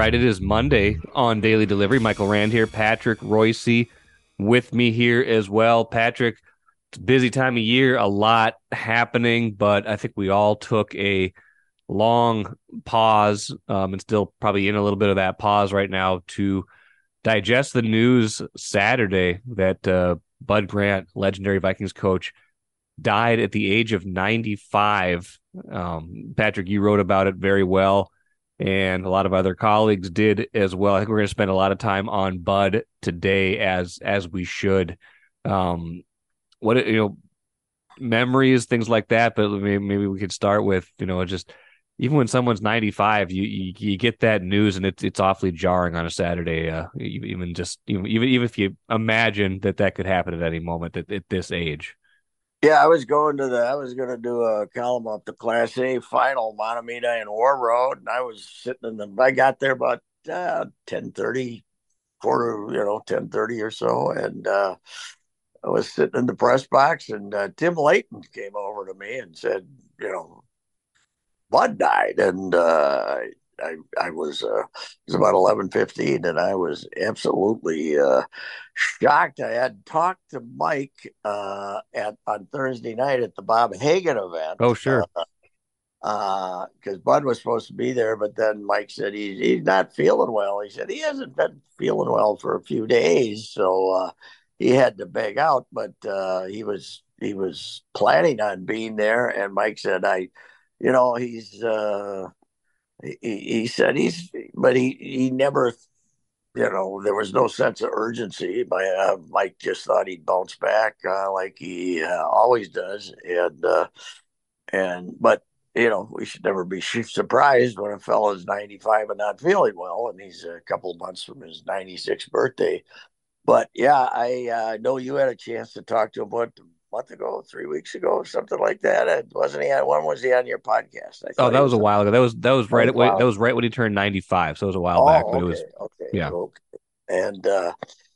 Right, it is Monday on Daily Delivery. Michael Rand here, Patrick Reusse with me here as well. Patrick, it's busy time of year, a lot happening, but I think we all took a long pause um, and still probably in a little bit of that pause right now to digest the news Saturday that uh, Bud Grant, legendary Vikings coach, died at the age of 95. Um, Patrick, you wrote about it very well and a lot of other colleagues did as well. I think we're going to spend a lot of time on Bud today, as as we should. Um, what you know, memories, things like that. But maybe, maybe we could start with you know just even when someone's 95 you, you, you get that news and it's it's awfully jarring on a saturday uh, even just even even if you imagine that that could happen at any moment at, at this age yeah, I was going to the. I was going to do a column up the Class A final, Mahtomedi and Warroad, and I was sitting in the. I got there about uh, ten thirty, quarter, you know, ten thirty or so, and uh, I was sitting in the press box, and uh, Tim Layton came over to me and said, you know, Bud died, and uh, I I was uh, it was about eleven fifteen, and I was absolutely uh, shocked. I had talked to Mike uh, at on Thursday night at the Bob Hagan event. Oh, sure. Uh, because uh, Bud was supposed to be there, but then Mike said he's he's not feeling well. He said he hasn't been feeling well for a few days, so uh, he had to beg out. But uh, he was he was planning on being there, and Mike said, "I, you know, he's." He, he said he's, but he he never, you know, there was no sense of urgency. My uh, Mike just thought he'd bounce back uh, like he uh, always does, and uh, and but you know we should never be surprised when a fellow's ninety five and not feeling well, and he's a couple months from his ninety sixth birthday. But yeah, I uh, know you had a chance to talk to him. What month ago, three weeks ago, something like that. It wasn't he on? When was he on your podcast? oh, that was, was, a while ago. That was that was right. Was, that was right when he turned ninety five. So it was a while oh, back. But okay, it was okay, yeah. Okay. And uh,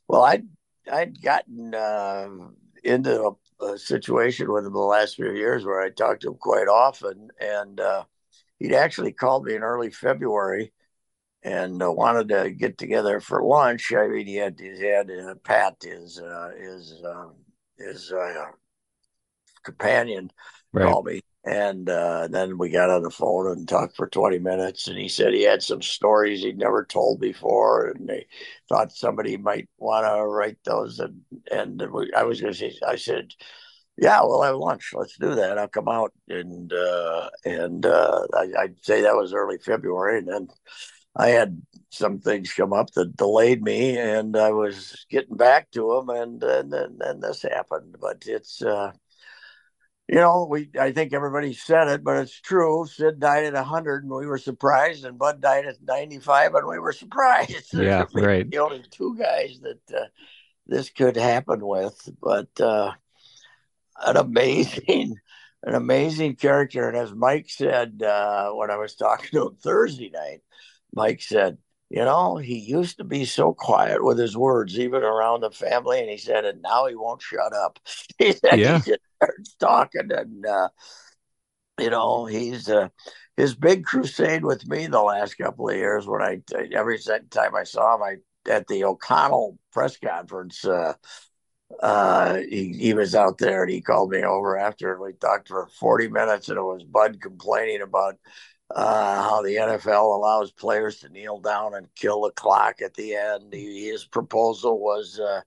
well, I I'd gotten uh, into a, a, situation with him the last few years where I talked to him quite often, and uh, he'd actually called me in early February and uh, wanted to get together for lunch. I mean, he had he had uh, Pat his uh, his um, his uh, companion right. called me. And uh, then we got on the phone and talked for 20 minutes. And he said he had some stories he'd never told before. And they thought somebody might want to write those. And, and I was going to say, I said, yeah, we'll have lunch. Let's do that. I'll come out. And, uh, and uh, I, I'd say that was early February. And then I had some things come up that delayed me, and I was getting back to them, and and then, then this happened. But it's uh, you know, we I think everybody said it, but it's true. Sid died at 100 and we were surprised, and Bud died at 95 and we were surprised. Yeah, right. The only two guys that uh, this could happen with, but uh, an amazing, an amazing character. And as Mike said uh, when I was talking to him Thursday night, Mike said, you know, he used to be so quiet with his words, even around the family. And he said, and now he won't shut up. He said yeah. he just starts talking. And, uh, you know, he's uh, his big crusade with me the last couple of years when I, every time I saw him, I, at the O'Connell press conference, uh, uh, he, he was out there and he called me over after and we talked for 40 minutes and it was Bud complaining about uh, how the NFL allows players to kneel down and kill the clock at the end. He, his proposal was uh,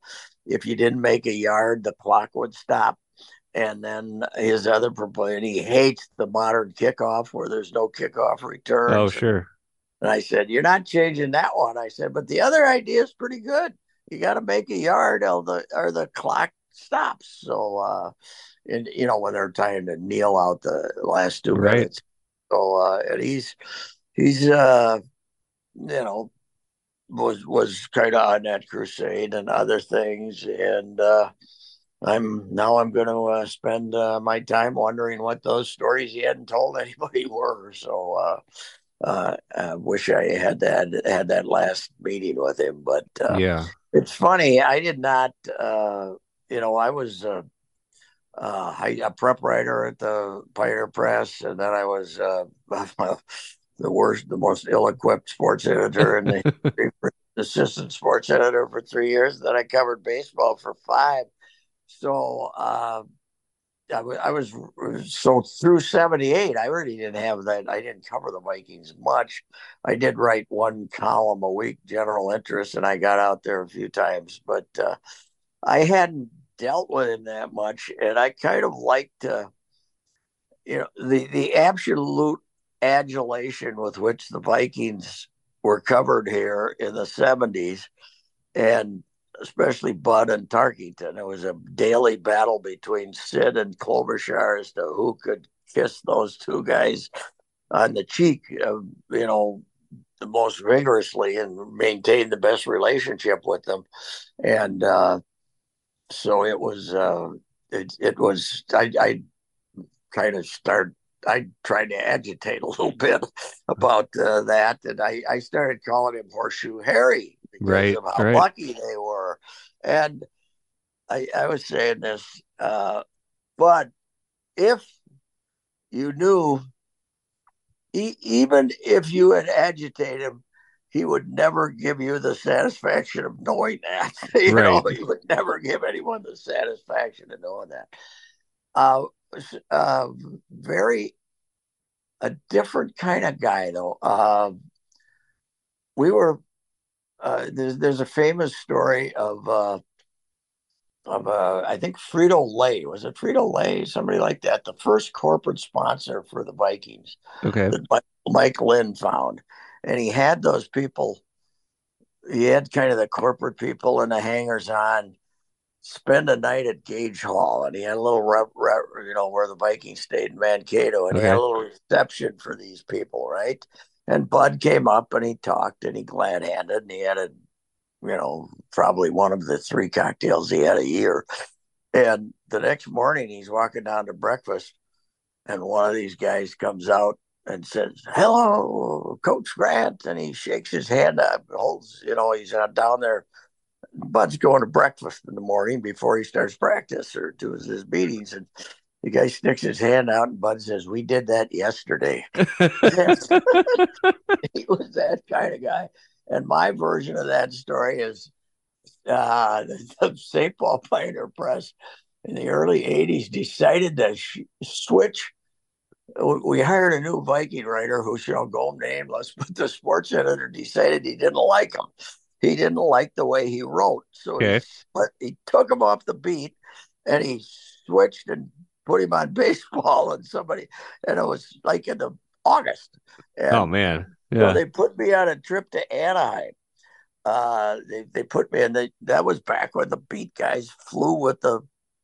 if you didn't make a yard, the clock would stop. And then his other proposal, he hates the modern kickoff where there's no kickoff return. Oh, sure. And I said, You're not changing that one. I said, But the other idea is pretty good. You got to make a yard or the, or the clock stops. So, uh, and you know, when they're trying to kneel out the last two right. minutes. So uh, and he's he's uh, you know was was kind of on that crusade and other things, and uh, I'm now I'm going to uh, spend uh, my time wondering what those stories he hadn't told anybody were. So uh, uh, I wish I had that had that last meeting with him, but uh, yeah, it's funny. I did not. Uh, you know, I was. Uh, uh, I, a prep writer at the Pioneer Press, and then I was uh, the worst, the most ill-equipped sports editor in the assistant sports editor for three years. Then I covered baseball for five. So uh, I, w- I was so through 78 i really didn't have that i didn't cover the vikings much i did write one column a week general interest and i got out there a few times but uh, i hadn't dealt with him that much and i kind of liked uh, you know the the absolute adulation with which the vikings were covered here in the 70s and especially Bud and Tarkenton. It was a daily battle between Sid and Klobuchar as to who could kiss those two guys on the cheek, uh, you know, the most vigorously and maintain the best relationship with them. And uh, so it was, uh, it, it was, I, I kind of start I tried to agitate a little bit about uh, that, and I, I started calling him Horseshoe Harry because right, of how right. lucky they were. And I, I was saying this, uh, but if you knew, e- even if you had agitated him, he would never give you the satisfaction of knowing that. you right. know, he would never give anyone the satisfaction of knowing that. Uh, uh, very a different kind of guy though. Uh, we were uh, there's there's a famous story of uh, of uh, I think Frito Lay was it Frito Lay somebody like that the first corporate sponsor for the Vikings. Okay, that Mike, Mike Lynn found, and he had those people. He had kind of the corporate people and the hangers on spend a night at Gage Hall, and he had a little, rep, rep, you know, where the Vikings stayed in Mankato, and okay. he had a little reception for these people, right? And Bud came up and he talked and he glad handed and he had a, you know, probably one of the three cocktails he had a year. And the next morning he's walking down to breakfast, and one of these guys comes out and says, "Hello, Coach Grant," and he shakes his hand up, holds, you know, he's down there Bud's going to breakfast in the morning before he starts practice or to his, his meetings. And the guy sticks his hand out, and Bud says, We did that yesterday. he was that kind of guy. And my version of that story is uh, the St. Paul Pioneer Press in the early 80s decided to sh- switch. We hired a new Viking writer who shall go nameless, but the sports editor decided he didn't like him he didn't like the way he wrote. So okay. he, he took him off the beat and he switched and put him on baseball and somebody, and it was like in the August. And oh man. Yeah. So they put me on a trip to Anaheim. Uh, they, they put me in the, that was back when the beat guys flew with the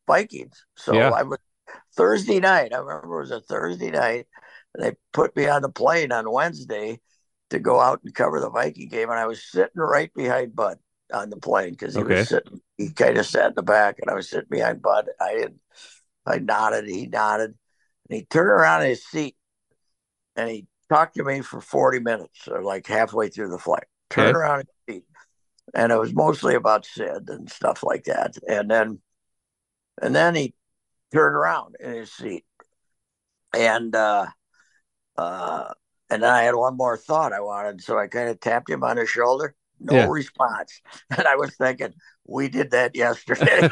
Vikings. So yeah. I was Thursday night. I remember it was a Thursday night. They put me on the plane on Wednesday to go out and cover the Viking game, and I was sitting right behind Bud on the plane because he okay. was sitting. He kind of sat in the back, and I was sitting behind Bud. I didn't. I nodded. He nodded, and he turned around in his seat, and he talked to me for forty minutes, or like halfway through the flight. Turned okay. around in his seat, and it was mostly about Sid and stuff like that. And then, and then he turned around in his seat, and uh, uh, and then I had one more thought I wanted, so I kind of tapped him on the shoulder. No yeah. response. And I was thinking, we did that yesterday.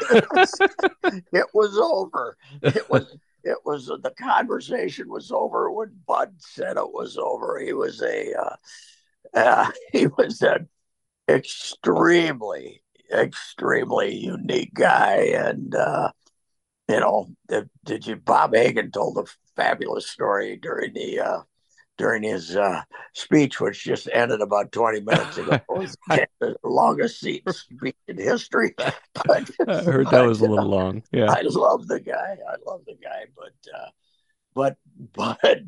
it was over. It was it was the conversation was over when Bud said it was over. He was a uh, uh, he was an extremely extremely unique guy, and uh, you know, did, did you Bob Hagan told a fabulous story during the uh, during his uh, speech, which just ended about 20 minutes ago. the longest seat speech in history. But, I heard that was a little long. Yeah. I love the guy. I love the guy. But, uh, but, but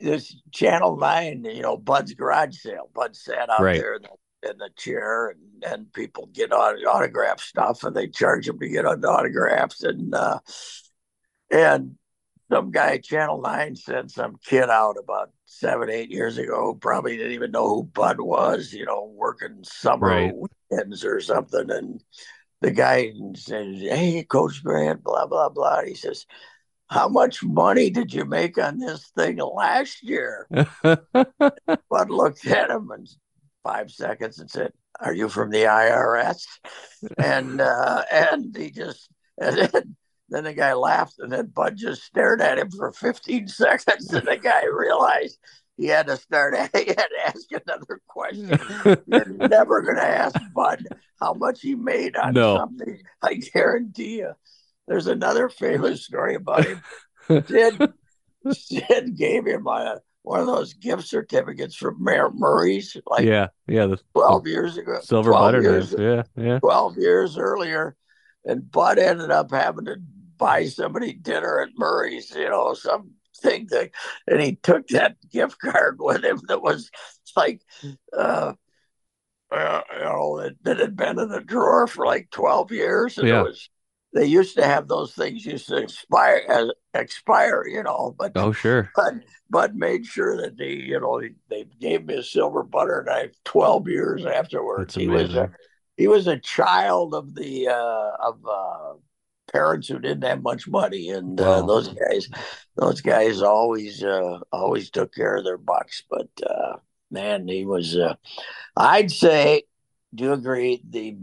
this Channel 9, you know, Bud's garage sale. Bud sat out right. there in the, in the chair and, and people get on autograph stuff and they charge them to get on the autographs. And, uh, and some guy Channel Nine sent some kid out about seven, eight years ago. Probably didn't even know who Bud was. You know, working summer right. weekends or something. And the guy says, "Hey, Coach Grant," blah blah blah. He says, how much money did you make on this thing last year? Bud looked at him in five seconds and said, Are you from the IRS? And uh, and he just and then, then the guy laughed and then Bud just stared at him for 15 seconds and the guy realized he had to start he had to ask another question. You're never gonna ask Bud how much he made on no. something. I guarantee you. There's another famous story about him. Sid, Sid gave him a, one of those gift certificates from Mayor Murray's, like yeah, yeah, the, twelve the years ago, silver butter years, yeah, yeah, twelve years earlier, and Bud ended up having to buy somebody dinner at Murray's, you know, some thing that, and he took that gift card with him that was like, uh, uh, you know, that, that had been in the drawer for like twelve years, and yeah. it was they used to have those things used to expire as expire, you know. But oh, sure. But but made sure that they, you know, they, gave me a silver butter knife twelve years afterwards. He was a he was a child of the uh, of uh, parents who didn't have much money, and uh, wow. those guys, those guys always uh, always took care of their bucks. But uh, man, he was. Uh, I'd say, do you agree? The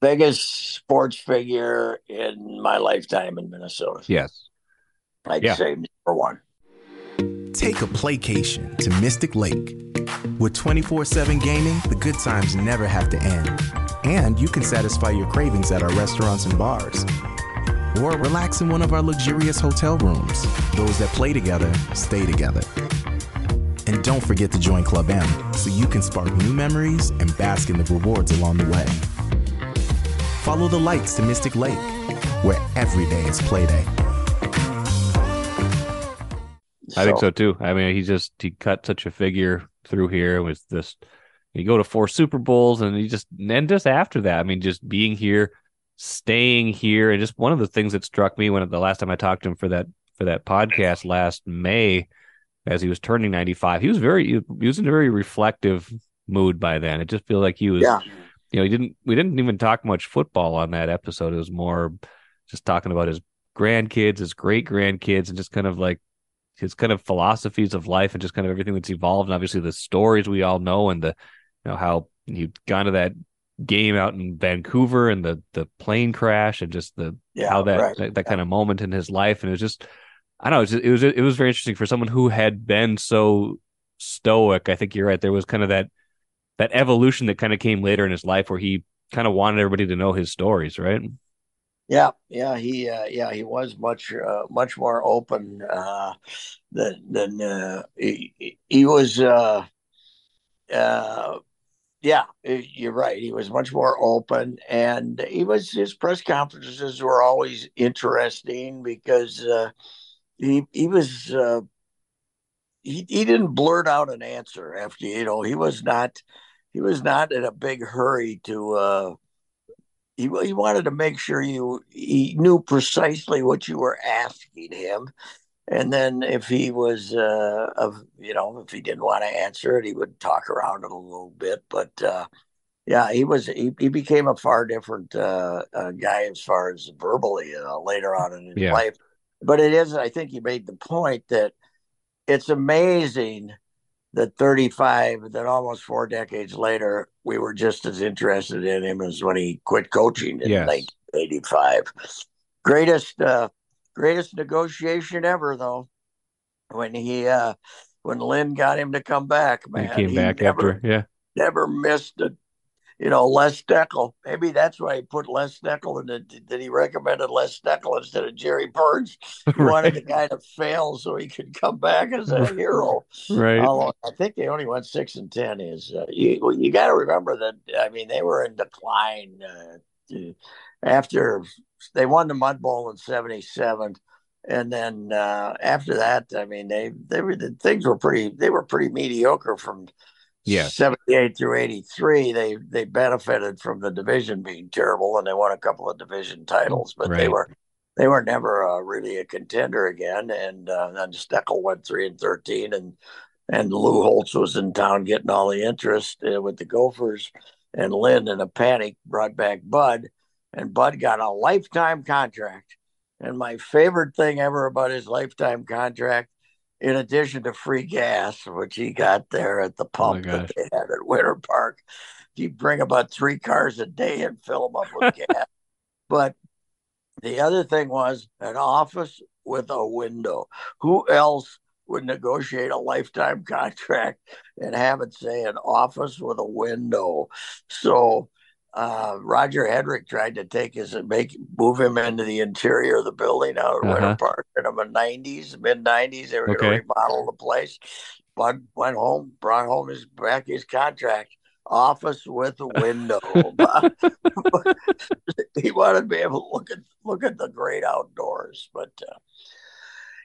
biggest sports figure in my lifetime in Minnesota. Yes. I'd yeah. say number one. Take a playcation to Mystic Lake. With 24 7 gaming, the good times never have to end. And you can satisfy your cravings at our restaurants and bars. Or relax in one of our luxurious hotel rooms. Those that play together stay together. And don't forget to join Club M so you can spark new memories and bask in the rewards along the way. Follow the lights to Mystic Lake, where every day is playday. I think so too. I mean, he just he cut such a figure through here with this. You go to four Super Bowls, and he just and just after that, I mean, just being here, staying here, and just one of the things that struck me when the last time I talked to him for that for that podcast last May, as he was turning ninety five, he was very he was in a very reflective mood by then. It just feels like he was yeah you know, he didn't we didn't even talk much football on that episode. It was more just talking about his grandkids, his great grandkids, and just kind of like his kind of philosophies of life and just kind of everything that's evolved. And obviously the stories we all know and the you know how he'd gone to that game out in Vancouver and the the plane crash and just the yeah, how that, right. that, that kind of moment in his life and it was just I don't know it was, just, it was it was very interesting for someone who had been so stoic. I think you're right. There was kind of that that evolution that kind of came later in his life where he kind of wanted everybody to know his stories, right? Yeah, yeah, he uh, yeah he was much uh, much more open uh, than than uh, he, he was. Uh, uh, yeah, you're right. He was much more open, and he was his press conferences were always interesting because uh, he he was uh, he he didn't blurt out an answer after you know he was not he was not in a big hurry to uh, he, he wanted to make sure you he knew precisely what you were asking him. And then if he was uh, of you know if he didn't want to answer it he would talk around it a little bit. But uh, yeah he was he, he became a far different uh, uh guy as far as verbally uh, later on in his yeah. life. But it is i think he made the point that it's amazing that 35, that almost four decades later, we were just as interested in him as when he quit coaching in yes. 1985. Greatest, uh, greatest negotiation ever, though. When he, uh, when Lynn got him to come back, man, he came he back never, after, yeah, never missed a you know, Les Steckel. Maybe that's why he put Les Steckel in it. That he recommended Les Steckel instead of Jerry Burns. He right. wanted the guy to fail so he could come back as a hero. Right. Although I think they only went six and ten. Is uh, you you got to remember that? I mean, they were in decline uh, after they won the Mud Bowl in '77. And then uh, after that, I mean, they they were the things were pretty they were pretty mediocre from yeah 78 through 83 they they benefited from the division being terrible and they won a couple of division titles but right. they were they were never uh, really a contender again and uh, then Steckel went 3 and 13 and and Lou Holtz was in town getting all the interest uh, with the Gophers and Lynn in a panic brought back Bud and Bud got a lifetime contract And my favorite thing ever about his lifetime contract, in addition to free gas, which he got there at the Oh pump that they had at Winter Park, he'd bring about three cars a day and fill them up with gas. But the other thing was an office with a window. Who else would negotiate a lifetime contract and have it say an office with a window? So uh, Roger Headrick tried to take his make move him into the interior of the building out Winter Uh-huh. Park in the nineties, mid nineties. They were Okay. going to remodel the place. Bud went home, brought home his back his contract. Office with a window. he wanted to be able to look at look at the great outdoors, but uh,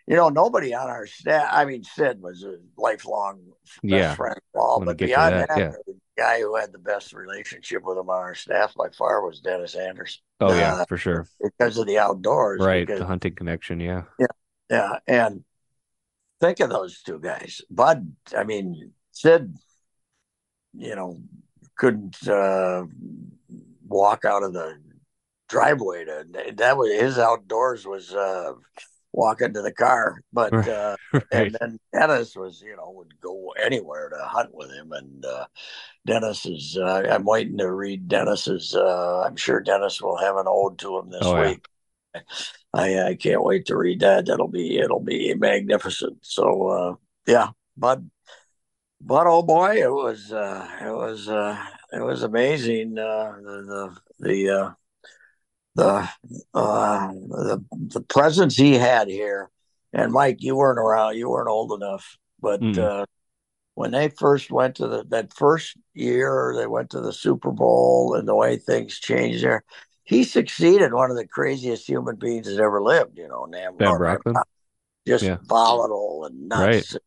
you know nobody on our staff. I mean, Sid was a lifelong best Yeah. friend of all, but beyond that, that, yeah. Guy who had the best relationship with him on our staff by far was Dennis Anderson. Oh yeah, Uh, for sure. because of the outdoors, Right. because- The hunting connection. Yeah. yeah, and think of those two guys. Bud, I mean, Sid, you know, couldn't uh, walk out of the driveway to that was his outdoors was uh, walking into the car, but uh, Right. and then Dennis was, you know, would go anywhere to hunt with him. And uh, Dennis is, uh, I'm waiting to read Dennis's. Uh, I'm sure Dennis will have an ode to him this Oh, yeah. week. I I can't wait to read that. That'll be it'll be magnificent. So uh, yeah, but but oh boy, it was uh, it was uh, it was amazing. Uh, the the the uh, the uh, the the presence he had here. And Mike, you weren't around. You weren't old enough, but Mm. uh, when they first went to the that first year, they went to the Super Bowl, and the way things changed there. He succeeded one of the craziest human beings that ever lived. You know, Nam Ben or- just Yeah. volatile and nuts.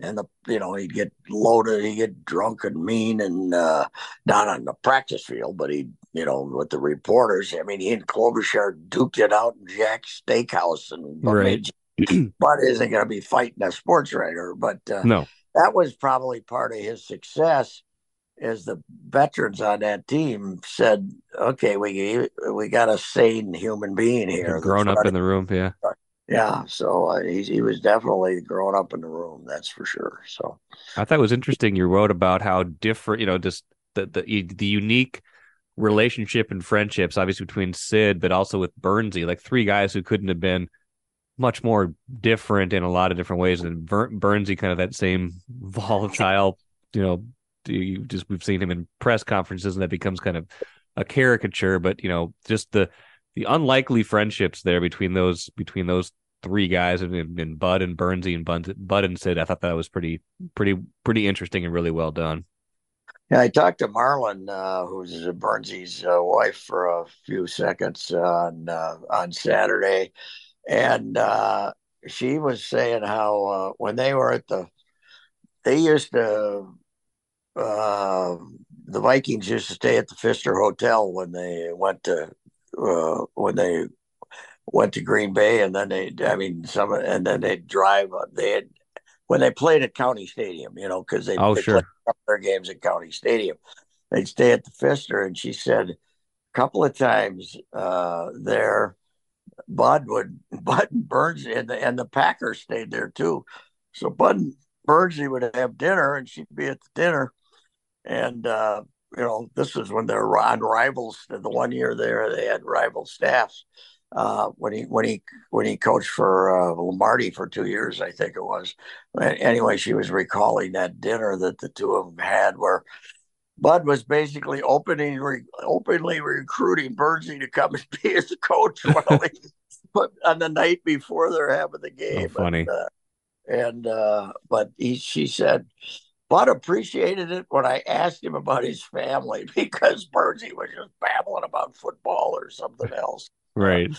And the you know he'd get loaded, he'd get drunk and mean, and uh, not on the practice field, but he you know with the reporters. I mean, he and Klobuchar duked it out in Jack's Steakhouse, and but Right. Bud isn't going to be fighting a sports writer, but uh, No. that was probably part of his success. As the veterans on that team said, "Okay, we we got a sane human being here, Grown up in the room. Yeah. yeah, so uh, he he was definitely growing up in the room, that's for sure. So I thought it was interesting. You wrote about how different, you know, just the the the unique relationship and friendships, obviously between Sid, but also with Bernsey, like three guys who couldn't have been much more different in a lot of different ways. And Ber- Bernsey, kind of that same volatile, you know, you just we've seen him in press conferences, and that becomes kind of a caricature. But you know, just the the unlikely friendships there between those between those three guys and, and Bud and Bernsey and Bud, Bud and Sid. I thought that was pretty pretty pretty interesting and really well done. Yeah, I talked to Marlon, uh, who's Burnsy's uh, wife, for a few seconds on uh, on Saturday, and uh, she was saying how uh, when they were at the, they used to, uh, the Vikings used to stay at the Pfister Hotel when they went to when they went to Green Bay, and then they, I mean, some, and then they'd drive. They had when they played at County Stadium, you know, because they, Oh, they sure. played their games at County Stadium. They'd stay at the Pfister, and she said a couple of times uh, there, Bud would Bud and Burns and the and the Packers stayed there too. So Bud and Burnsley would have dinner, and she'd be at the dinner, and uh, you know, this was when they were on rivals. The one year there, they had rival staffs. Uh, when he when he when he coached for uh, Lombardi for two years, I think it was. Anyway, she was recalling that dinner that the two of them had, where Bud was basically opening re, openly recruiting Bernsey to come and be his coach while he, but on the night before they're having the game. Oh, funny. And, uh, and uh, but he she said Bud appreciated it when I asked him about his family because Bernsey was just babbling about football or something else. Right.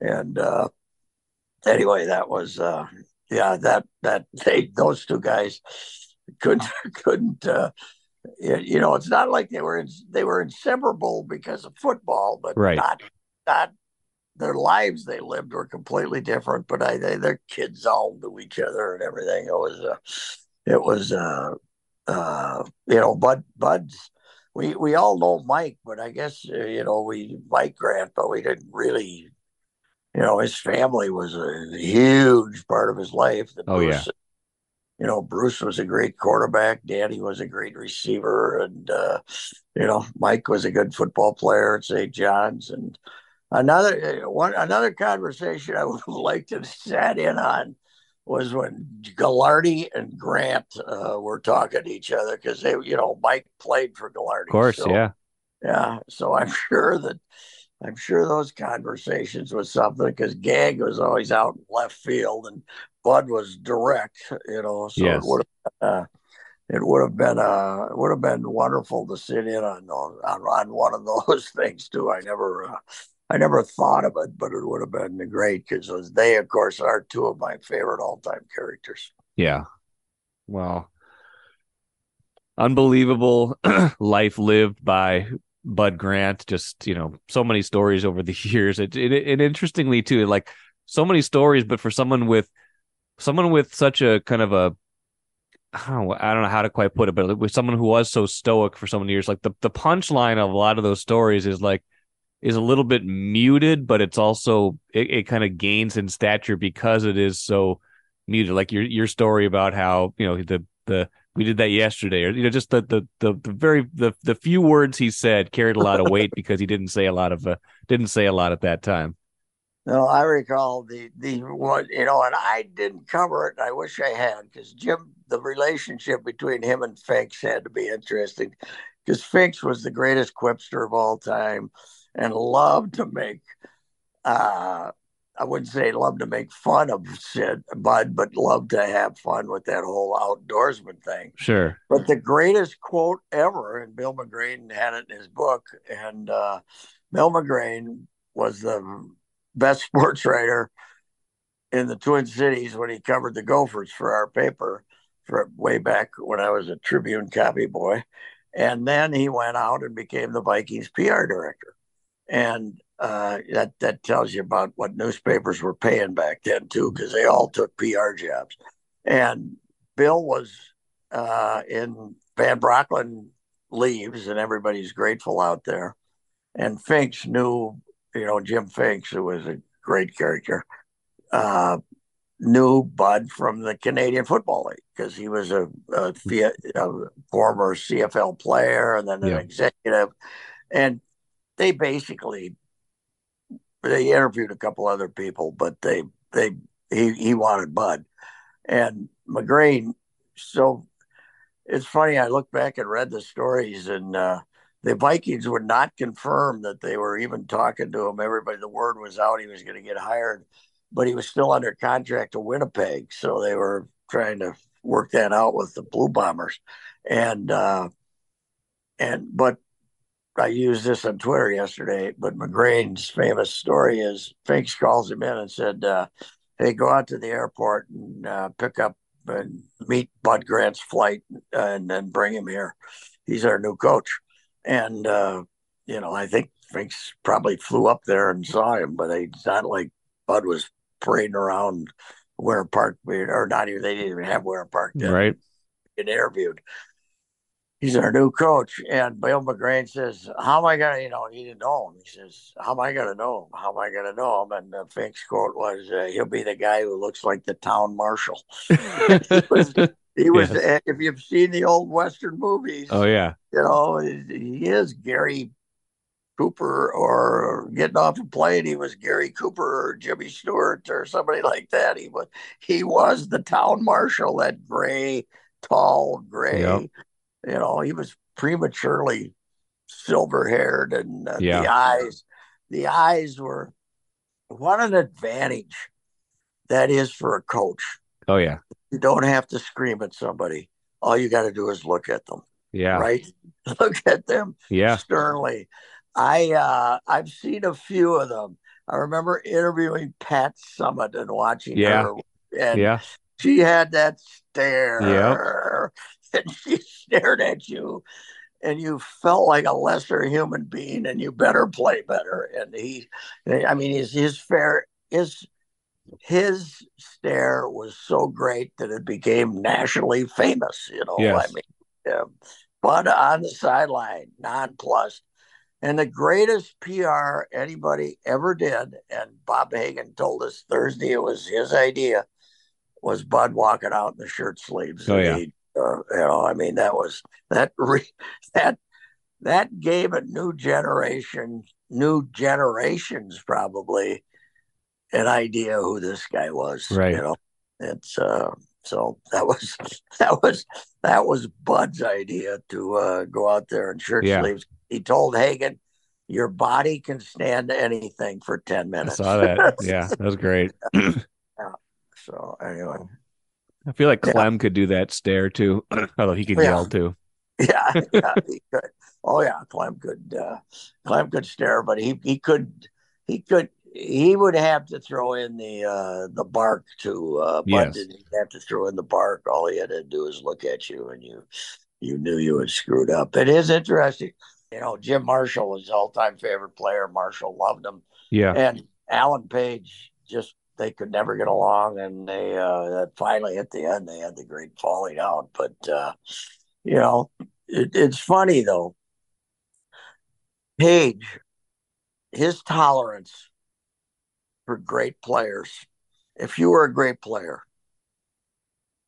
And uh, anyway, that was uh, yeah that that they those two guys couldn't couldn't uh, you, you know it's not like they were in, they were inseparable because of football, but Right. not not their lives they lived were completely different. But I they, their kids all knew each other and everything. It was uh, it was uh, uh, you know Bud Bud's. We we all know Mike, but I guess uh, you know we Mike Grant, but we didn't really you know, his family was a huge part of his life. oh Bruce, yeah. You know, Bruce was a great quarterback. Danny was a great receiver, and uh, you know, Mike was a good football player at St. John's. And another one, another conversation I would have liked to sat in on was when Gagliardi and Grant uh, were talking to each other because they, you know, Mike played for Gagliardi. Of course, so, yeah, yeah. So I'm sure that I'm sure those conversations was something because Gag was always out in left field and Bud was direct, you know. So yes. it would have uh, it would have been uh it would have been wonderful to sit in on on, on one of those things too. I never uh, I never thought of it, but it would have been great because they, of course, are two of my favorite all time characters. Yeah. Well, unbelievable life lived by Bud Grant. Just you know, so many stories over the years. It, it, it interestingly too, like so many stories, but for someone with someone with such a kind of a I don't know, I don't know how to quite put it, but with someone who was so stoic for so many years, like the the punchline of a lot of those stories is like is a little bit muted, but it's also it, it kind of gains in stature because it is so muted. Like your your story about how you know the the we did that yesterday, or you know just the the the, the very the the few words he said carried a lot of weight because he didn't say a lot of uh, didn't say a lot at that time. No, I recall the the one you know, and I didn't cover it. I wish I had because Jim, the relationship between him and Finks had to be interesting because Finks was the greatest quipster of all time and loved to make uh I wouldn't say love to make fun of Sid Bud, but love to have fun with that whole outdoorsman thing. Sure. But the greatest quote ever, and Bill McGrane had it in his book, and uh, Bill McGrane was the best sports writer in the Twin Cities when he covered the Gophers for our paper for way back when I was a Tribune copy boy. And then he went out and became the Vikings PR director and uh, that that tells you about what newspapers were paying back then too, because they all took PR jobs. And Bill was uh, in Van Brocklin leaves, and everybody's grateful out there. And Finks knew, you know, Jim Finks, who was a great character, uh, knew Bud from the Canadian Football League because he was a, a, a, former CFL player and then an yeah. executive. And they basically they interviewed a couple other people, but they they he he wanted Bud and McGrane. So it's funny. I look back and read the stories, and uh, the Vikings would not confirm that they were even talking to him. Everybody, the word was out he was going to get hired, but he was still under contract to Winnipeg, so they were trying to work that out with the Blue Bombers, and uh, and but I used this on Twitter yesterday, but McGrane's famous story is Finks calls him in and said, uh, "Hey, go out to the airport and uh, pick up and meet Bud Grant's flight, and then bring him here. He's our new coach." And uh, you know, I think Finks probably flew up there and saw him, but it's not like Bud was parading around Winter Park, or not even they didn't even have Winter Park then. Right. Get interviewed he's our new coach. And Bill McGrane says, How am I going to, you know, he didn't know him. He says, How am I going to know him? How am I going to know him? And the Finks quote was, uh, He'll be the guy who looks like the town marshal. he was, he was yes. if you've seen the old Western movies. Oh, yeah. You know, he is Gary Cooper or getting off a plane. He was Gary Cooper or Jimmy Stewart or somebody like that. He was, he was the town marshal, that gray, tall, gray. Yep you know, he was prematurely silver haired and uh, yeah. the eyes, the eyes were what an advantage that is for a coach. Oh yeah. You don't have to scream at somebody. All you got to do is look at them. Yeah. Right. look at them. Yeah. Sternly. I uh I've seen a few of them. I remember interviewing Pat Summitt and watching yeah. her. And yeah. she had that stare. Yep. and she stared at you and you felt like a lesser human being and you better play better and he i mean his his fair his his stare was so great that it became nationally famous you know yes. i mean yeah. but on the sideline nonplussed And the greatest PR anybody ever did, and Bob Hagan told us Thursday it was his idea, was Bud walking out in the shirt sleeves. Oh yeah, he, uh, you know, I mean that was that re, that that gave a new generation, new generations probably, an idea who this guy was. Right. You know, it's uh, so that was that was that was Bud's idea to uh, go out there in shirt Yeah. sleeves. He told Hagan, "Your body can stand anything for ten minutes." I minutes." saw that. Yeah, that was great. yeah. so anyway, I feel like Yeah. Clem could do that stare too, although he could Yeah. yell too. yeah, yeah, he could. Oh yeah, Clem could. Uh, Clem could stare, but he he could he could he would have to throw in the uh, the bark to uh, Bud Yes. didn't have to throw in the bark. All he had to do is look at you, and you you knew you had screwed up. It is interesting. You know, Jim Marshall was all time favorite player. Marshall loved him, Yeah, and Alan Page just they could never get along, and they uh, finally at the end they had the great falling out. But uh, you know, it, it's funny though. Page, his tolerance for great players. If you were a great player,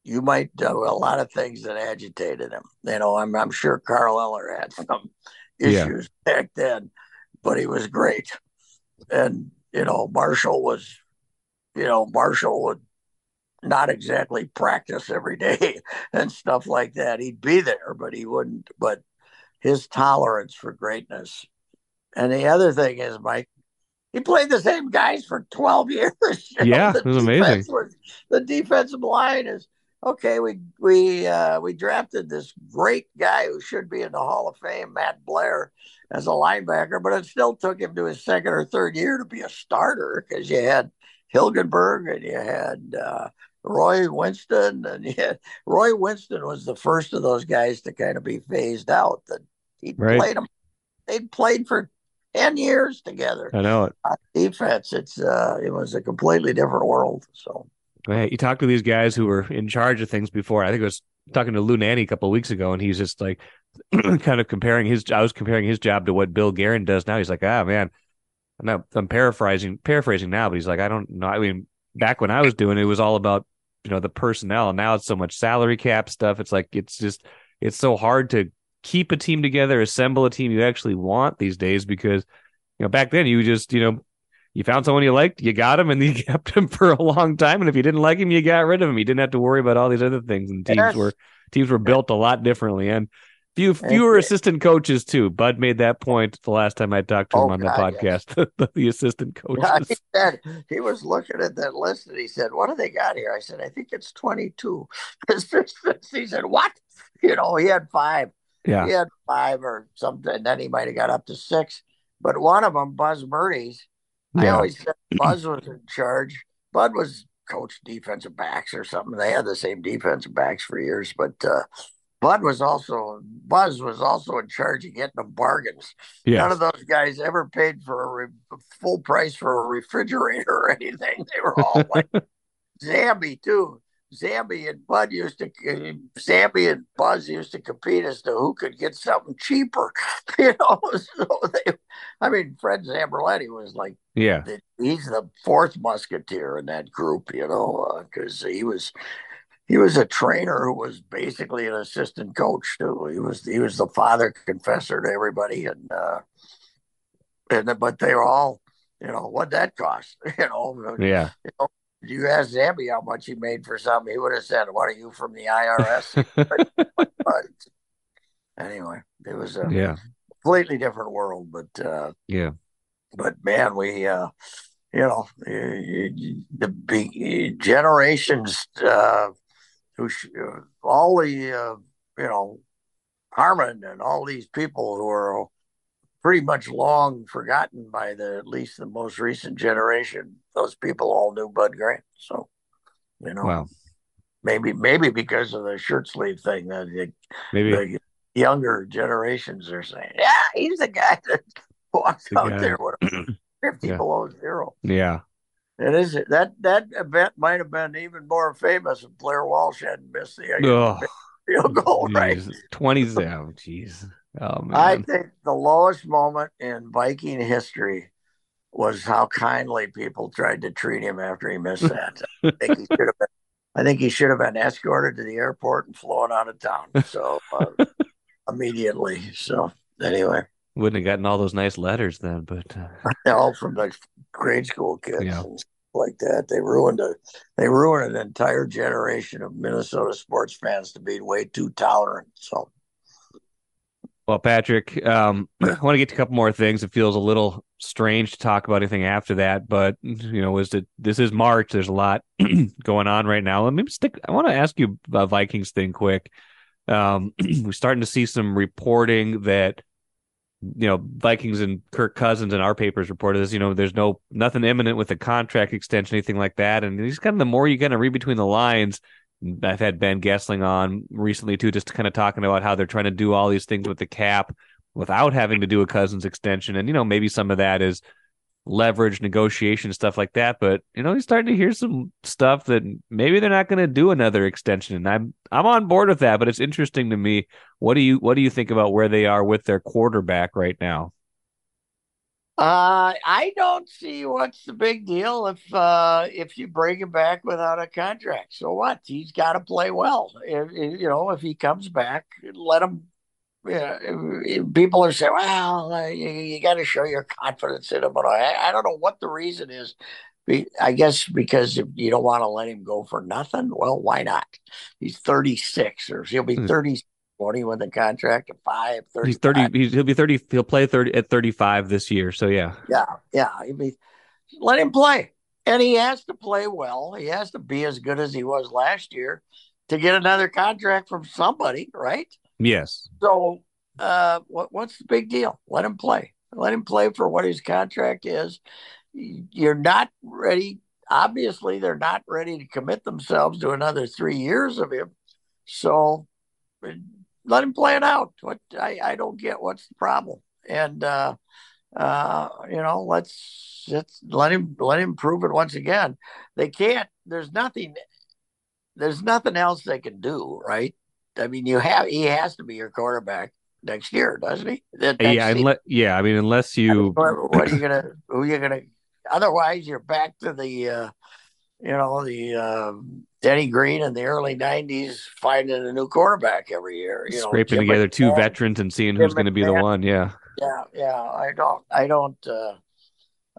you might do a lot of things that agitated him. You know, I'm I'm sure Carl Eller had some Yeah. issues back then, but he was great. And you know, Marshall was, you know, Marshall would not exactly practice every day and stuff like that. He'd be there, but he wouldn't. But his tolerance for greatness. And the other thing is, Mike, he played the same guys for 12 years. Yeah, it was amazing. was- the defensive line is okay. We we uh, we drafted this great guy who should be in the Hall of Fame, Matt Blair, as a linebacker, but it still took him to his second or third year to be a starter because you had Hilgenberg and you had uh, Roy Winston, and you had, Roy Winston was the first of those guys to kind of be phased out. That he Right. played them, they'd played for ten years together I know it. on defense. It's uh, it was a completely different world. So Hey, you talk to these guys who were in charge of things before. I think I was talking to Lou Nanne a couple of weeks ago, and he's just like kind of comparing his. I was comparing his job to what Bill Guerin does now. He's like, ah, man, I'm not. I'm paraphrasing, paraphrasing now, but he's like, I don't know. I mean, back when I was doing it, it was all about you know the personnel, and now it's so much salary cap stuff. It's like it's just it's so hard to keep a team together, assemble a team you actually want these days because you know back then you just you know you found someone you liked, you got him, and you kept him for a long time. And if you didn't like him, you got rid of him. You didn't have to worry about all these other things. And teams Yes. were teams were built a lot differently, and few fewer Yes. assistant coaches too. Bud made that point the last time I talked to him Oh, on the God, podcast. the assistant yeah, coaches. he said he was looking at that list and he said, "What do they got here?" I said, "I think it's 22." he said, "What?" You know, he had five. Yeah, He had five or something. Then he might have got up to six. But one of them, Buzz Murray's, I always said Buzz was in charge. Bud was coach defensive backs or something. They had the same defensive backs for years, but uh, Bud was also Buzz was also in charge of getting them bargains. None of those guys ever paid for a re- full price for a refrigerator or anything. They were all like Zambi too. Zambi and Bud used to Zambi and Buzz used to compete as to who could get something cheaper. You know, so they. I mean, Fred Zamberletti was like Yeah, the, he's the fourth musketeer in that group, you know, uh, because he was he was a trainer who was basically an assistant coach too. He was he was the father confessor to everybody, and uh, and but they were all, you know, what that cost, you know. yeah. You asked Zambi how much he made for something, he would have said, "What are you from the IRS?" but anyway, it was a Yeah, completely different world, but. uh yeah, but man, we, uh, you know, the generations, uh, who, sh- uh, all the, uh, you know, Harmon and all these people who are pretty much long forgotten by the at least the most recent generation. Those people all knew Bud Grant, so you know, Wow. maybe maybe because of the shirt sleeve thing that the, Maybe. the younger generations are saying, yeah, he's the guy that walks The out guy. there with 50 Yeah. below zero. Yeah. It is that that event might have been even more famous if Blair Walsh hadn't missed the Oh, field goal, right? jeez. 20s. Oh, jeez. Oh man. I think the lowest moment in Viking history was how kindly people tried to treat him after he missed that. I think he should have been. I think he should have been escorted to the airport and flown out of town. So uh, immediately. So anyway, Wouldn't have gotten all those nice letters then, but uh, all from the grade school kids Yeah. and stuff like that. They ruined a they ruined an entire generation of Minnesota sports fans to be way too tolerant. So Well, Patrick, um, I want to get to a couple more things. It feels a little strange to talk about anything after that, but you know, is it this is March? There's a lot going on right now. Let me stick. I want to ask you about Vikings thing quick. Um, we're starting to see some reporting that you know Vikings and Kirk Cousins in our papers reported this. You know, there's no nothing imminent with a contract extension, anything like that. And these kind of the more you kind of read between the lines. I've had Ben Goessling on recently too, just kind of talking about how they're trying to do all these things with the cap without having to do a Cousins extension, and you know maybe some of that is leverage, negotiation, stuff like that. But you know he's starting to hear some stuff that maybe they're not going to do another extension, and I'm I'm on board with that. But it's interesting to me. What do you what do you think about where they are with their quarterback right now? Uh, I don't see what's the big deal if uh, if you bring him back without a contract. So what? He's got to play well. If, if- you know, if he comes back, let him. Yeah, people are saying, "Well, uh, you, you got to show your confidence in him." But I, I don't know what the reason is. I guess because if you don't want to let him go for nothing. Well, why not? He's 36, or he'll be Hmm. 30 20 with a contract of five. He's 35. thirty. He's, he'll be thirty. He'll play thirty at thirty five this year. So yeah, Yeah, yeah. Mean, let him play, and he has to play well. He has to be as good as he was last year to get another contract from somebody, right? Yes, So, uh, what what's the big deal? Let him play. Let him play for what his contract is. You're not ready. Obviously, they're not ready to commit themselves to another three years of him. So, let him play it out. What I, I don't get what's the problem. And uh, uh, you know, let's let's let him let him prove it once again. They can't. There's nothing. There's nothing else they can do, right? I mean, you have he has to be your quarterback next year, doesn't he? That- yeah, unless yeah. I mean, unless you what, are you gonna? Who are you gonna? Otherwise, you're back to the, uh, you know, the um, Denny Green in the early '90s finding a new quarterback every year. You scraping Jim together two veterans and seeing who's going to be the one. Yeah, Yeah, yeah. I don't. I don't. Uh,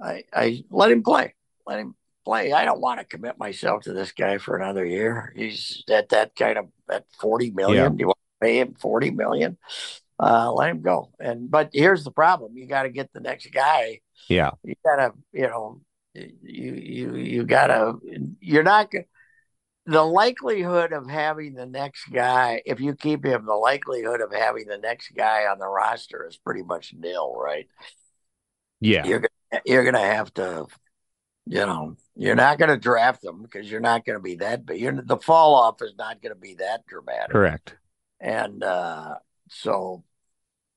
I I let him play. Let him play. I don't want to commit myself to this guy for another year. He's at that kind of at forty million. Yeah. Do you want to pay him forty million? Uh, let him go. And but here's the problem: you got to get the next guy. yeah, You gotta, you know, you you you gotta. You're not. The likelihood of having the next guy, if you keep him, the likelihood of having the next guy on the roster is pretty much nil, right? yeah, you're you're gonna have to, you know, you're not gonna draft them because you're not gonna be that. But you're the fall off is not gonna be that dramatic. correct. And uh, so,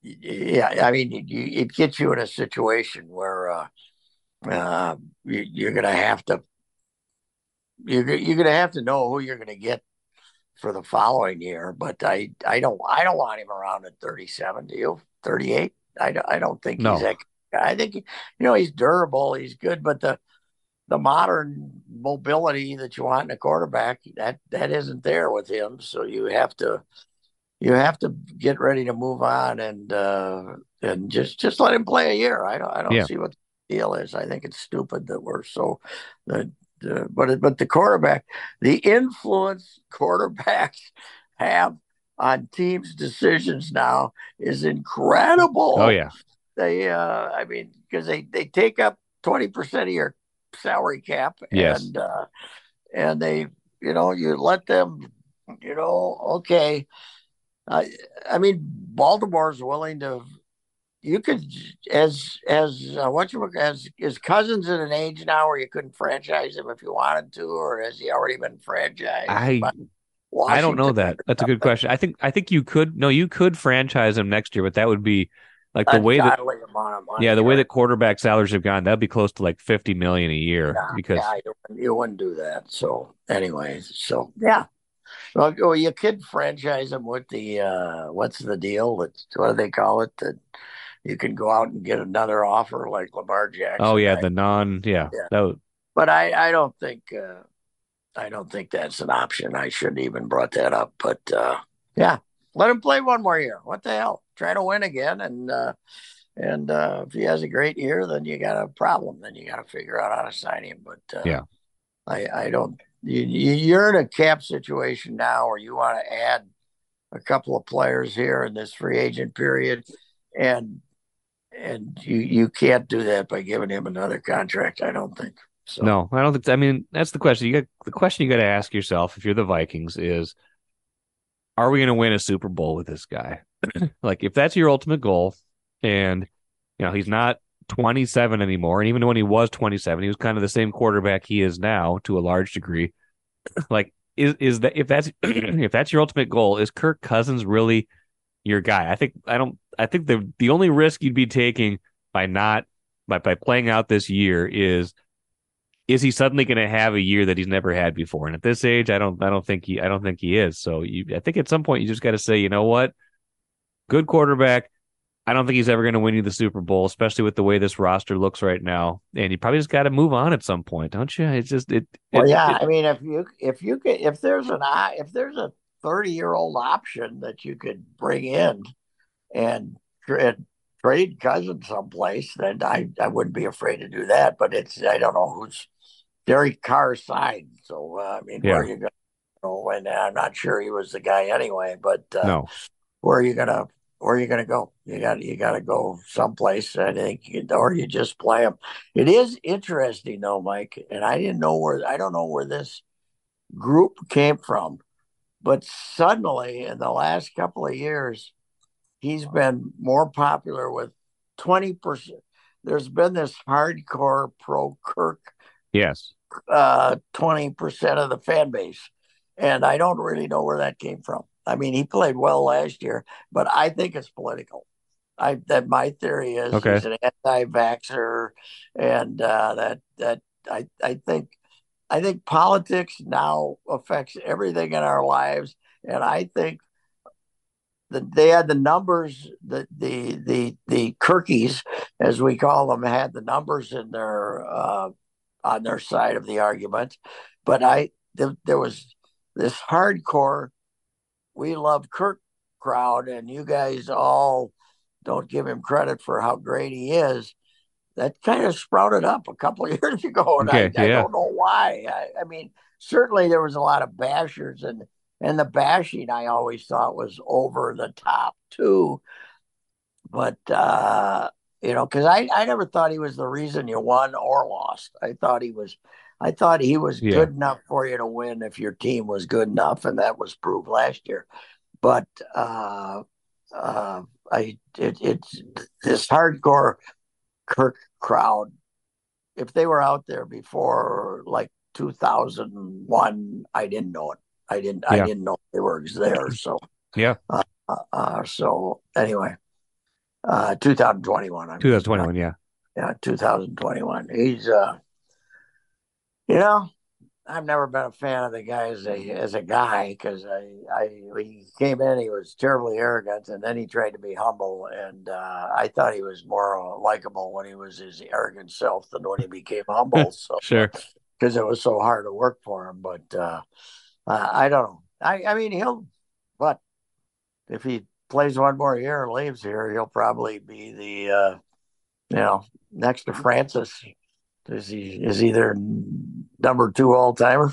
yeah, I mean, you, it gets you in a situation where uh, uh, you, you're gonna have to, you're you're gonna have to know who you're gonna get for the following year. But I I don't I don't want him around at 37. Do you? 38? I don't, I don't think No. he's that. I think you know he's durable, he's good, but the the modern mobility that you want in a quarterback that that isn't there with him. So you have to you have to get ready to move on and uh, and just just let him play a year. I don't I don't Yeah. see what the deal is. I think it's stupid that we're so that uh, but but the quarterback the influence quarterbacks have on teams' decisions now is incredible Oh yeah, they uh i mean because they they take up 20% of your salary cap Yes. and uh and they you know you let them you know okay i i mean baltimore's willing to you could as as uh, what you as is cousins at an age now where you couldn't franchise him if you wanted to or has he already been franchised I I don't know that. That's a good question. I think I think you could no, you could franchise him next year, but that would be like the way that Ungodly amount of money, yeah, the way that quarterback salaries have gone, that'd be close to like fifty million a year Yeah, because yeah, you, wouldn't- you wouldn't do that. So anyway, so yeah, Well, well, you could franchise him with the uh, what's the deal? That what do they call it? That you can go out and get another offer like Lamar Jackson. Oh yeah, right? the non yeah. Yeah. That was, but I I don't think uh, I don't think that's an option. I shouldn't even brought that up. But uh, yeah, let him play one more year. What the hell? Try to win again, and uh, and uh, if he has a great year, then you got a problem. Then you got to figure out how to sign him. But uh, Yeah. I I don't. You, you- you're in a cap situation now, where you want to add a couple of players here in this free agent period, and and you you can't do that by giving him another contract. I don't think. So no, I don't think I mean that's the question. You got the question you got to ask yourself if you're the Vikings is are we going to win a Super Bowl with this guy? like if that's your ultimate goal and you know, he's not 27 anymore and even when he was 27, he was kind of the same quarterback he is now to a large degree. like is is that if that's if that's your ultimate goal, is Kirk Cousins really your guy? I think I don't I think the the only risk you'd be taking by not by by playing out this year is is he suddenly going to have a year that he's never had before? And at this age, I don't I don't think he I don't think he is. So you I think at some point you just got to say, you know what, good quarterback. I don't think he's ever going to win you the Super Bowl, especially with the way this roster looks right now. And you probably just got to move on at some point, don't you? It's just it. Well, it- yeah. it- I mean, if you if you could if there's an if there's a thirty year old option that you could bring in and, and trade Cousins someplace, then I I wouldn't be afraid to do that. But it's I don't know who's Derek Carr's side. So uh, I mean, where are you going? to And I'm not sure he was the guy anyway. But uh, no, where are you gonna where are you gonna go? You got you got to go someplace. I think, you- or you just play them. It is interesting though, Mike, and I didn't know where I don't know where this group came from, but suddenly in the last couple of years, he's been more popular with twenty percent. There's been this hardcore pro Kirk yes, uh, 20% of the fan base. And I don't really know where that came from. I mean, he played well last year, but I think it's political. I that my theory is Okay. he's an anti-vaxxer, and uh, that that I I think I think politics now affects everything in our lives, and I think that they had the numbers, the the the the Kirkies, as we call them, had the numbers in their uh, on their side of the argument. But I th- there was this hardcore, we love Kirk crowd, and you guys all don't give him credit for how great he is. That kind of sprouted up a couple of years ago, and Okay, I, I don't know why. I, I mean, certainly there was a lot of bashers, and and the bashing I always thought was over the top too. But uh, you know, because I I never thought he was the reason you won or lost. I thought he was. I thought he was Yeah. good enough for you to win if your team was good enough, and that was proved last year. But uh, uh, I it, it's this hardcore Kirk crowd. If they were out there before like 2001, I didn't know it. I didn't. Yeah. I didn't know they were there. So Yeah. Uh, uh, so anyway, uh, 2021. I mean. 2021. Yeah, Yeah, 2021. He's uh you know, I've never been a fan of the guy as a as a guy because I I he came in he was terribly arrogant and then he tried to be humble and uh, I thought he was more uh, likable when he was his arrogant self than when he became humble. So sure. because it was so hard to work for him. But uh, uh, I don't know. I, I mean, he'll, but if he plays one more year and leaves here, he'll probably be the, uh, you know, next to Francis. Is he is he their number two all timer?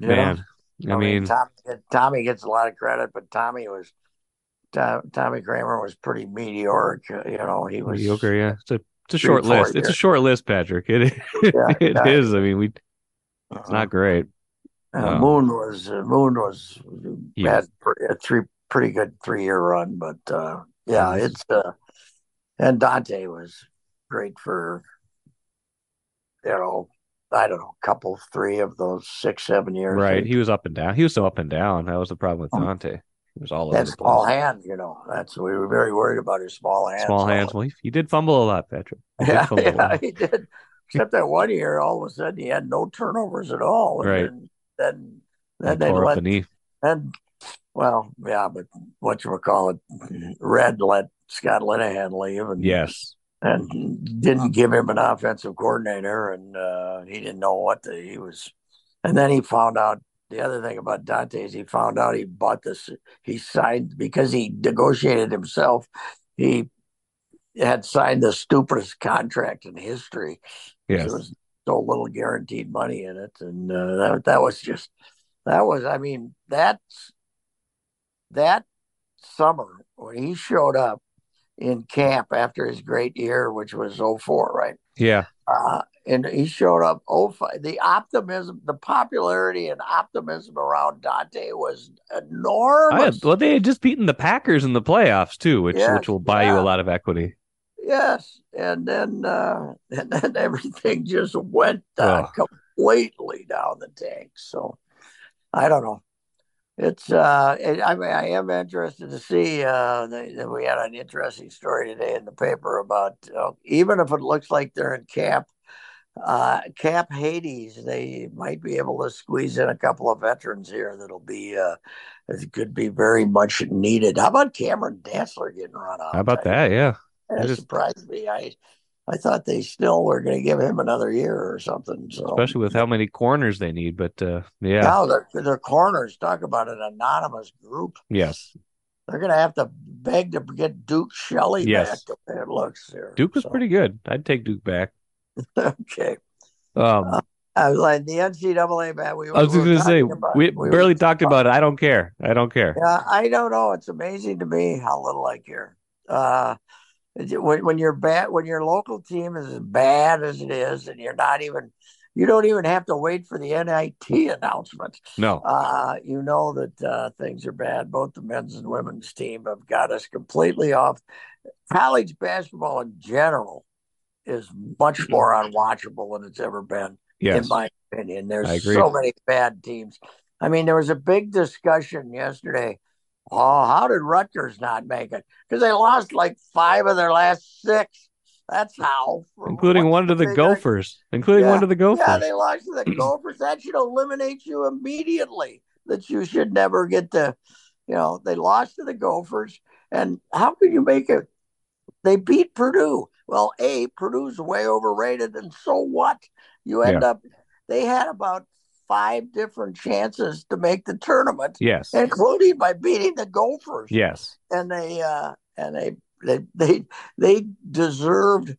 Man, I mean, Tommy, Tommy gets a lot of credit, but Tommy was Tom, Tommy Kramer was pretty meteoric. You know, he was mediocre. Yeah, it's a it's a short list. It's a short list, Patrick. It Yeah, it yeah. is. I mean, we it's not great. Uh, Wow. Moon was uh, Moon was He had a three pretty good three year run, but uh, yeah, it's uh, and Daunte was great for you know I don't know a couple three of those six seven years. Right. He was up and down. He was so up and down. That was the problem with Um, Daunte. He was all over the small hands, you know. That's we were very worried about his small hands. Small hands. Well, he, he did fumble a lot, Patrick. He did Yeah, fumble yeah, lot. he did. Except that one year, all of a sudden he had no turnovers at all. And Right. Then then, then they let the. And well, yeah, but what you would call it, Red let Scott Linehan leave, and yes, and didn't give him an offensive coordinator, and uh, he didn't know what the, he was. And then he found out the other thing about Daunte is he found out he bought this. He signed because he negotiated himself. He had signed the stupidest contract in history. yes, There was so little guaranteed money in it, and uh, that that was just that was. I mean, that's that summer when he showed up in camp after his great year, which was 04, right? yeah, Uh, and he showed up 05. The optimism, the popularity and optimism around Daunte was I had, enormous. well, they had just beaten the Packers in the playoffs too, which Yes, which will buy you a lot of equity. Yes, and then uh, and then everything just went uh, Ugh. completely down the tank. So I don't know. It's uh, it, I mean, I am interested to see. Uh, that we had an interesting story today in the paper about uh, even if it looks like they're in camp, uh, Camp Hades, they might be able to squeeze in a couple of veterans here that'll be uh, could be very much needed. How about Cameron Dantzler getting run out? How about that? Yeah, That That is- surprised me. I I thought they still were going to give him another year or something. So especially with how many corners they need. But uh, yeah, now their their corners talk about an anonymous group. yes, They're going to have to beg to get Duke Shelley Yes. back. It looks here. Duke was So, pretty good. I'd take Duke back. okay. Um, I was like the NCAA man. We, I was we just gonna say about- we we barely talked about it. I don't care. I don't care. Yeah, I don't know. It's amazing to me how little I care. Uh, when, when you're bad, when your local team is as bad as it is, and you're not even, you don't even have to wait for the NIT announcement. No, Uh, you know that uh, things are bad. Both the men's and women's team have got us completely off. College basketball in general is much more unwatchable than it's ever been yes, in my opinion. There's so many bad teams. I mean, there was a big discussion yesterday. Oh, how did Rutgers not make it? Because they lost like five of their last six. That's how. including one to the Gophers, including Yeah. one to the Gophers. Yeah, they lost to the Gophers. That should eliminate you immediately. That you should never get to, you know, they lost to the Gophers. And how can you make it? They beat Purdue. Well, A, Purdue's way overrated. And so what? You end up, they had about five different chances to make the tournament, yes, including by beating the Gophers. Yes, and they uh and they they they they deserved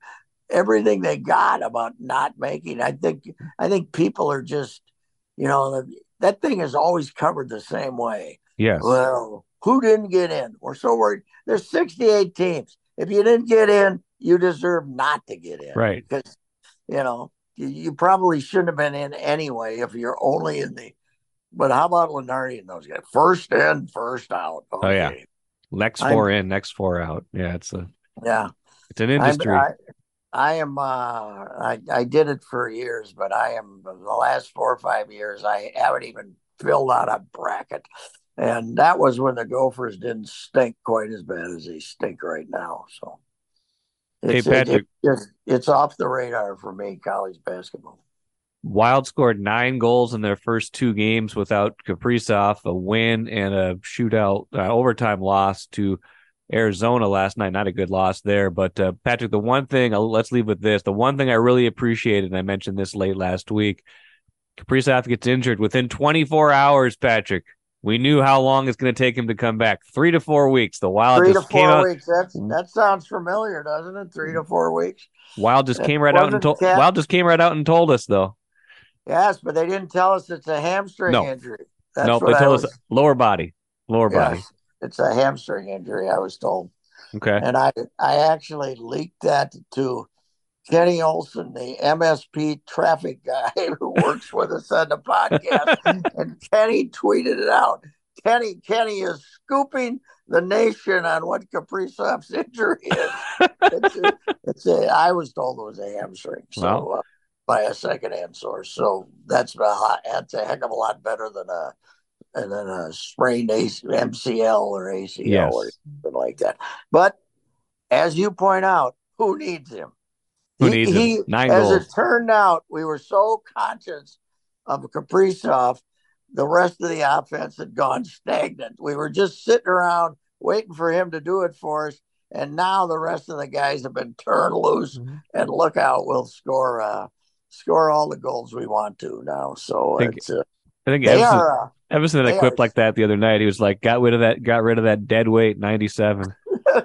everything they got about not making. I think i think people are just you know that thing is always covered the same way. Yes. well who didn't get in? We're so worried. There's 68 teams. If you didn't get in you deserve not to get in. Right. because you know you, you probably shouldn't have been in anyway if you're only in the but how about Lunardi and those guys? First in, first out. Oh, yeah. Okay. Next I'm- four in, next four out. Yeah, it's a Yeah. it's an industry. I, I am. Uh, I I did it for years, but I am the last four or five years. I haven't even filled out a bracket, and that was when the Gophers didn't stink quite as bad as they stink right now. So, it's, it- Patrick. it just it's off the radar for me. College basketball. Wild scored nine goals in their first two games without Kaprizov, a win and a shootout uh, overtime loss to Arizona last night. Not a good loss there, but uh, Patrick, the one thing I'll, let's leave with this: the one thing I really appreciated, and I mentioned this late last week, Kaprizov gets injured within 24 hours. Patrick, we knew how long it's going to take him to come back. Three to four weeks. The Wild Three to just came four out. weeks. That's that sounds familiar, doesn't it? Three to four weeks. Wild just came right out and told. Wild just came right out and told us though. Yes, but they didn't tell us it's a hamstring No. injury. That's nope, they told was- us lower body, lower body. It's a hamstring injury. I was told. Okay. and I I actually leaked that to Kenny Olson, the MSP traffic guy who works with us on the podcast, and Kenny tweeted it out. Kenny Kenny is scooping the nation on what Kaprizov's injury is. It's a, it's a, I was told it was a hamstring, so Wow. uh, by a secondhand source. So that's a that's a heck of a lot better than a than a sprained AC, MCL or ACL Yes. or something like that. But as you point out, who needs him? Who needs him? Nine as goals. it turned out, we were so conscious of Kaprizov the rest of the offense had gone stagnant. We were just sitting around waiting for him to do it for us. And now the rest of the guys have been turned loose, mm-hmm. and look out, we'll score uh, score all the goals we want to now. So I think, it's uh, I think Evason, are, uh, Evason had a clip are, like that the other night. He was like, "Got rid of that, got rid of that dead weight ninety seven.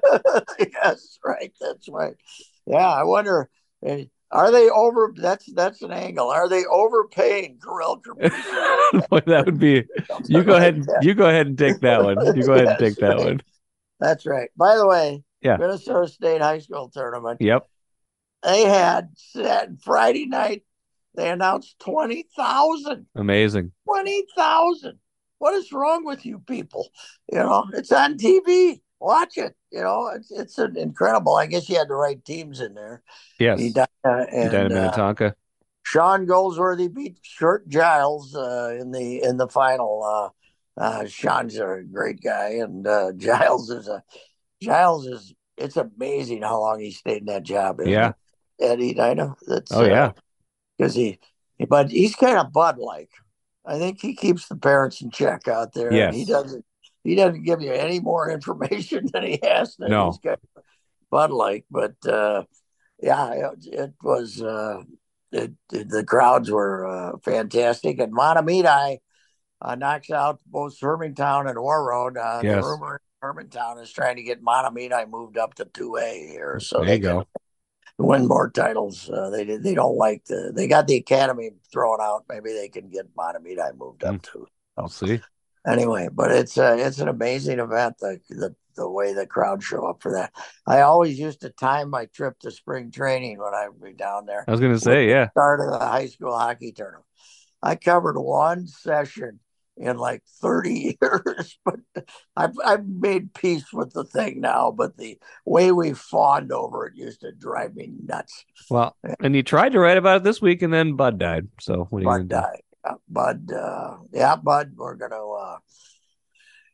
yes, right. That's right. Yeah, I wonder. Are they over? That's that's an angle. Are they overpaying Kirill that would be. You go ahead. And, You go ahead and take that one. You go ahead and take that one. That's right. By the way, yeah, Minnesota State high school tournament. Yep. They had said Friday night. They announced twenty thousand. Amazing. Twenty thousand. What is wrong with you people? You know, it's on TV watch it. You know, it's it's an incredible. I guess you had the right teams in there. Yes, Edina and Edina Minnetonka. Uh, Sean Goldsworthy beat Curt Giles uh, in the in the final. Uh, uh, Sean's a great guy, and uh, Giles is a Giles is. It's amazing how long he stayed in that job. Yeah, at Edina. That's oh yeah, because uh, he, but he's kind of Bud like. I think he keeps the parents in check out there. Yes. he doesn't he doesn't give you any more information than he has to. No. Bud Light, but uh, yeah, it, it was. Uh, it, it, the crowds were uh, fantastic, and uh, knocks out both Hermantown and Warroad. Uh, yes. The rumor Hermantown is trying to get Mahtomedi moved up to two A here, so there they go. Win more titles. Uh, they they don't like the. They got the academy thrown out. Maybe they can get Mahtomedi moved up mm. too. I'll see anyway, but it's uh, it's an amazing event. The, the the way the crowd show up for that. I always used to time my trip to spring training when I would be down there. I was going to say, yeah. Start of the high school hockey tournament. I covered one session in like 30 years, but I've, I've made peace with the thing now. But the way we fawned over it used to drive me nuts. Well, and you tried to write about it this week, and then Bud died. So what Bud died. Bud, uh, yeah, Bud, we're gonna, uh,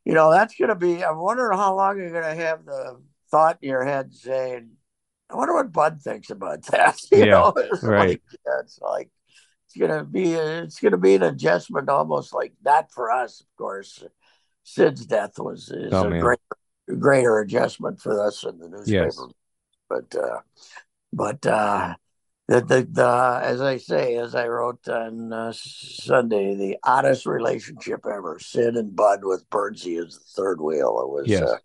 you know, that's gonna be. I'm wondering how long you're gonna have the thought in your head saying, "I wonder what Bud thinks about that." You yeah, know, it's right. Like, it's like it's gonna be it's gonna be an adjustment, almost like not for us, of course. Sid's death was is oh, a greater, greater adjustment for us in the newspaper, yes. but uh, but uh, the, the, the, as I say, as I wrote on uh, Sunday, the oddest relationship ever. Sid and Bud with Bernsey as the third wheel. It was yes. uh,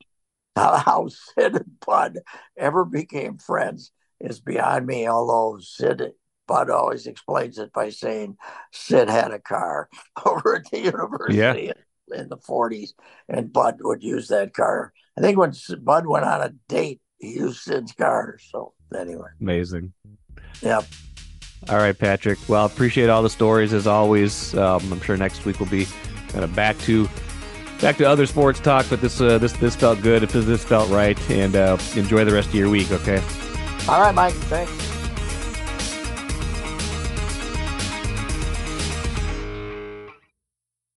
how, how Sid and Bud ever became friends is beyond me. Although Sid Bud always explains it by saying Sid had a car over at the university yeah. in, in the 40s, and Bud would use that car. I think when Bud went on a date, he used Sid's car. So anyway, amazing. Yep. All right, Patrick. Well, I appreciate all the stories as always. Um, I'm sure next week we'll be kind of back to back to other sports talk, but this uh, this this felt good. This this felt right, and uh, enjoy the rest of your week. Okay. All right, Mike. Thanks.